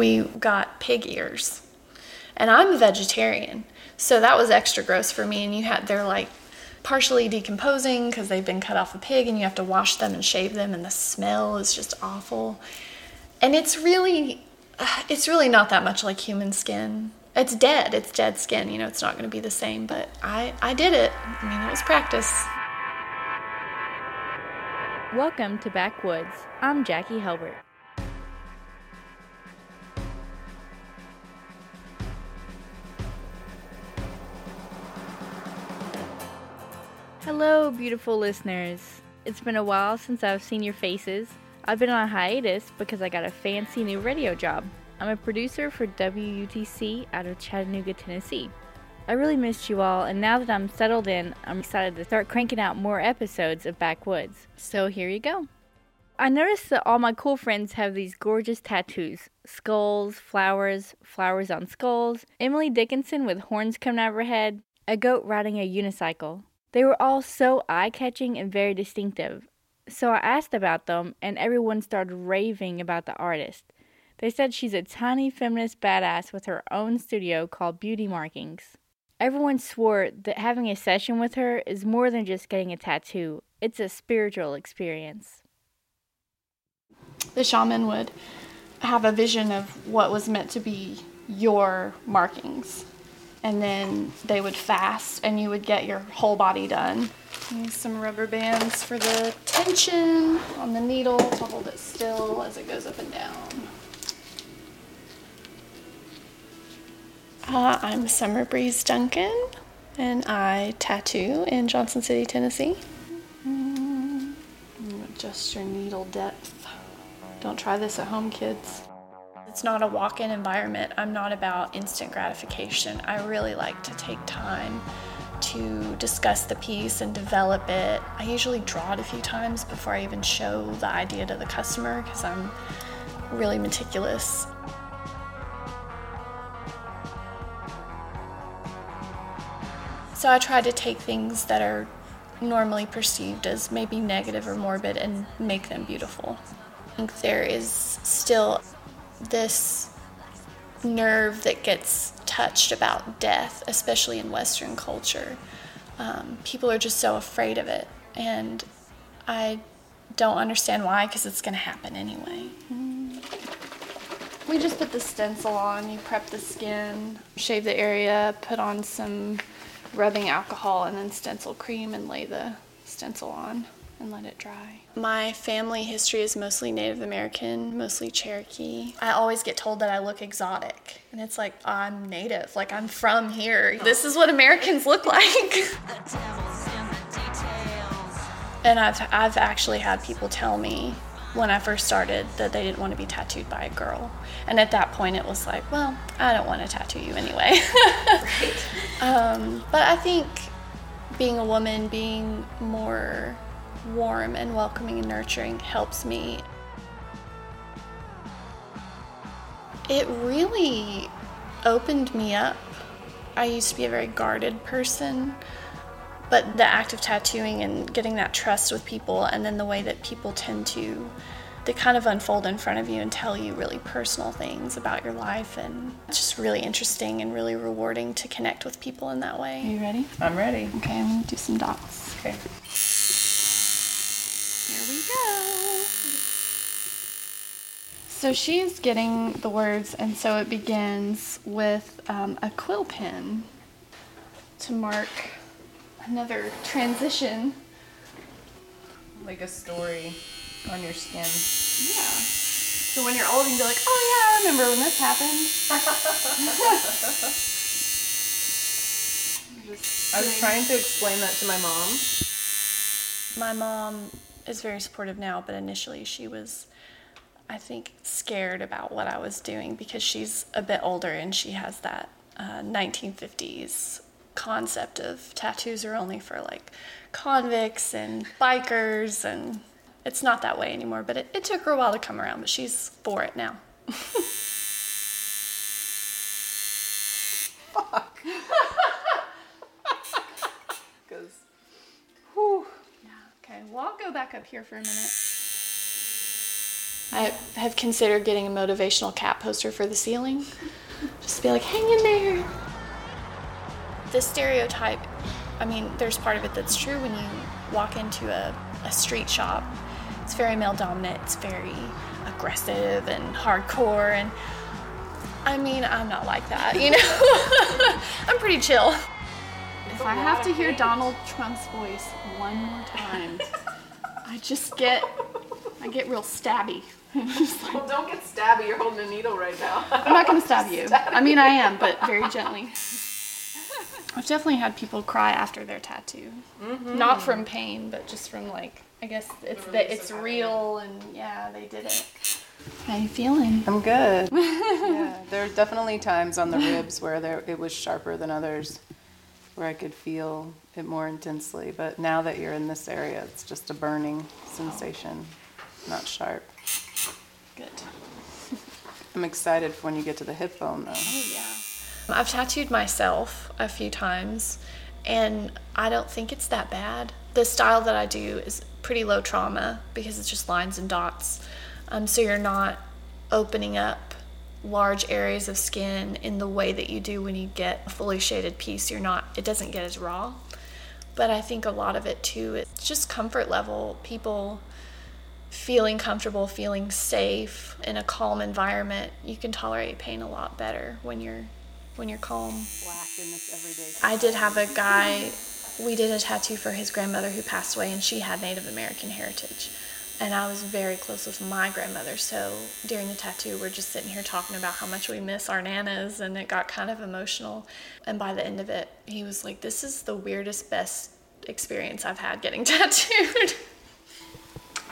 we got pig ears. And I'm a vegetarian. So that was extra gross for me. And you had, they're like partially decomposing because they've been cut off a pig and you have to wash them and shave them. And the smell is just awful. And it's really, it's really not that much like human skin. It's dead. It's dead skin. You know, it's not going to be the same. But I, I did it. I mean, it was practice. Welcome to Backwoods. I'm Jackie Helbert. Hello, beautiful listeners. It's been a while since I've seen your faces. I've been on a hiatus because I got a fancy new radio job. I'm a producer for WUTC out of Chattanooga, Tennessee. I really missed you all, and now that I'm settled in, I'm excited to start cranking out more episodes of Backwoods. So here you go. I noticed that all my cool friends have these gorgeous tattoos skulls, flowers, flowers on skulls, Emily Dickinson with horns coming out of her head, a goat riding a unicycle, they were all so eye catching and very distinctive. So I asked about them, and everyone started raving about the artist. They said she's a tiny feminist badass with her own studio called Beauty Markings. Everyone swore that having a session with her is more than just getting a tattoo, it's a spiritual experience. The shaman would have a vision of what was meant to be your markings and then they would fast and you would get your whole body done. Use some rubber bands for the tension on the needle to hold it still as it goes up and down. Uh, I'm Summer Breeze Duncan and I tattoo in Johnson City, Tennessee. Mm, adjust your needle depth. Don't try this at home, kids. It's not a walk in environment. I'm not about instant gratification. I really like to take time to discuss the piece and develop it. I usually draw it a few times before I even show the idea to the customer because I'm really meticulous. So I try to take things that are normally perceived as maybe negative or morbid and make them beautiful. I think there is still this nerve that gets touched about death, especially in Western culture. Um, people are just so afraid of it, and I don't understand why because it's going to happen anyway. We just put the stencil on, you prep the skin, shave the area, put on some rubbing alcohol, and then stencil cream and lay the stencil on and let it dry. My family history is mostly Native American, mostly Cherokee. I always get told that I look exotic, and it's like, I'm native, like I'm from here. This is what Americans look like. and I've, I've actually had people tell me when I first started that they didn't want to be tattooed by a girl. And at that point, it was like, well, I don't want to tattoo you anyway. right. um, but I think being a woman, being more warm and welcoming and nurturing helps me. It really opened me up. I used to be a very guarded person, but the act of tattooing and getting that trust with people, and then the way that people tend to they kind of unfold in front of you and tell you really personal things about your life and it's just really interesting and really rewarding to connect with people in that way. Are you ready? I'm ready. Okay, I'm gonna do some dots. Okay. So she's getting the words, and so it begins with um, a quill pen to mark another transition. Like a story on your skin. Yeah. So when you're old, you can be like, oh yeah, I remember when this happened. I was trying to explain that to my mom. My mom is very supportive now, but initially she was I think, scared about what I was doing because she's a bit older and she has that uh, 1950s concept of tattoos are only for like convicts and bikers, and it's not that way anymore. But it, it took her a while to come around, but she's for it now. Fuck. Because, whew. Yeah, okay. Well, I'll go back up here for a minute. I have considered getting a motivational cat poster for the ceiling. Just be like, hang in there. The stereotype, I mean, there's part of it that's true when you walk into a, a street shop. It's very male dominant, it's very aggressive and hardcore. And I mean, I'm not like that, you know? I'm pretty chill. If I have to hear Donald Trump's voice one more time, I just get, I get real stabby. Just like- Well, don't get stabby. You're holding a needle right now. I'm not gonna stab you. I mean, I am, but very gently. I've definitely had people cry after their tattoo, mm-hmm. not from pain, but just from like, I guess it's that it's real and yeah, they did it. How you feeling? I'm good. yeah, there are definitely times on the ribs where there it was sharper than others, where I could feel it more intensely. But now that you're in this area, it's just a burning sensation, not sharp. Good. I'm excited for when you get to the hip bone though. Oh yeah. I've tattooed myself a few times, and I don't think it's that bad. The style that I do is pretty low trauma because it's just lines and dots. Um, so you're not opening up large areas of skin in the way that you do when you get a fully shaded piece. You're not. It doesn't get as raw. But I think a lot of it too. It's just comfort level. People feeling comfortable, feeling safe in a calm environment, you can tolerate pain a lot better when you're when you're calm. Black in this everyday. I did have a guy we did a tattoo for his grandmother who passed away and she had Native American heritage. And I was very close with my grandmother, so during the tattoo, we're just sitting here talking about how much we miss our nanas, and it got kind of emotional. And by the end of it, he was like, This is the weirdest, best experience I've had getting tattooed.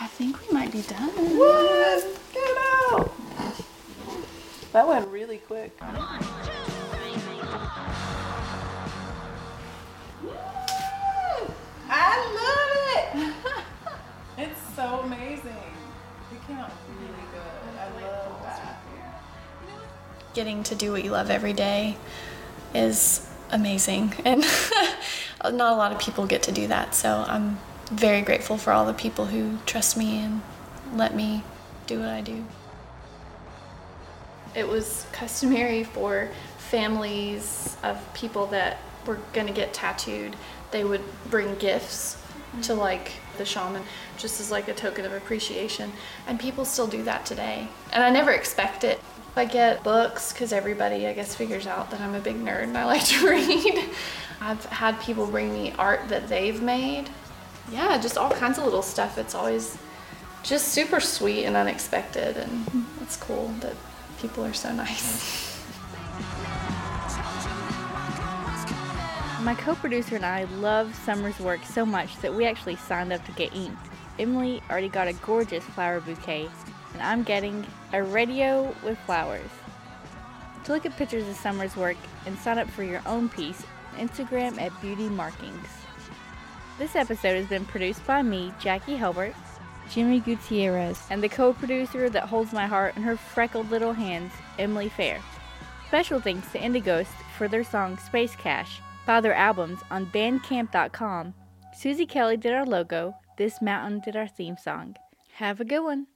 I think we might be done. What? Get out! That went really quick. Getting to do what you love every day is amazing. And not a lot of people get to do that. So i'm very grateful for all the people who trust me and let me do what i do. It was customary for families of people that were going to get tattooed. They would bring gifts to mm-hmm. like the shaman just as like a token of appreciation. And people still do that today. And i never expect it i get books because everybody i guess figures out that i'm a big nerd and i like to read. I've had people bring me art that they've made. Yeah just all kinds of little stuff. It's always just super sweet and unexpected and it's cool that people are so nice. My co producer and I love Summer's work so much that we actually signed up to get inked. Emily already got a gorgeous flower bouquet, and I'm getting a radio with flowers. To look at pictures of Summer's work and sign up for your own piece, Instagram at Beauty Markings. This episode has been produced by me, Jackie Helbert, Jimmy Gutierrez, and the co producer that holds my heart in her freckled little hands, Emily Fair. Special thanks to Indighost for their song Space Cash. Buy their albums on bandcamp.com. Susie Kelly did our logo. This Mountain did our theme song. Have a good one.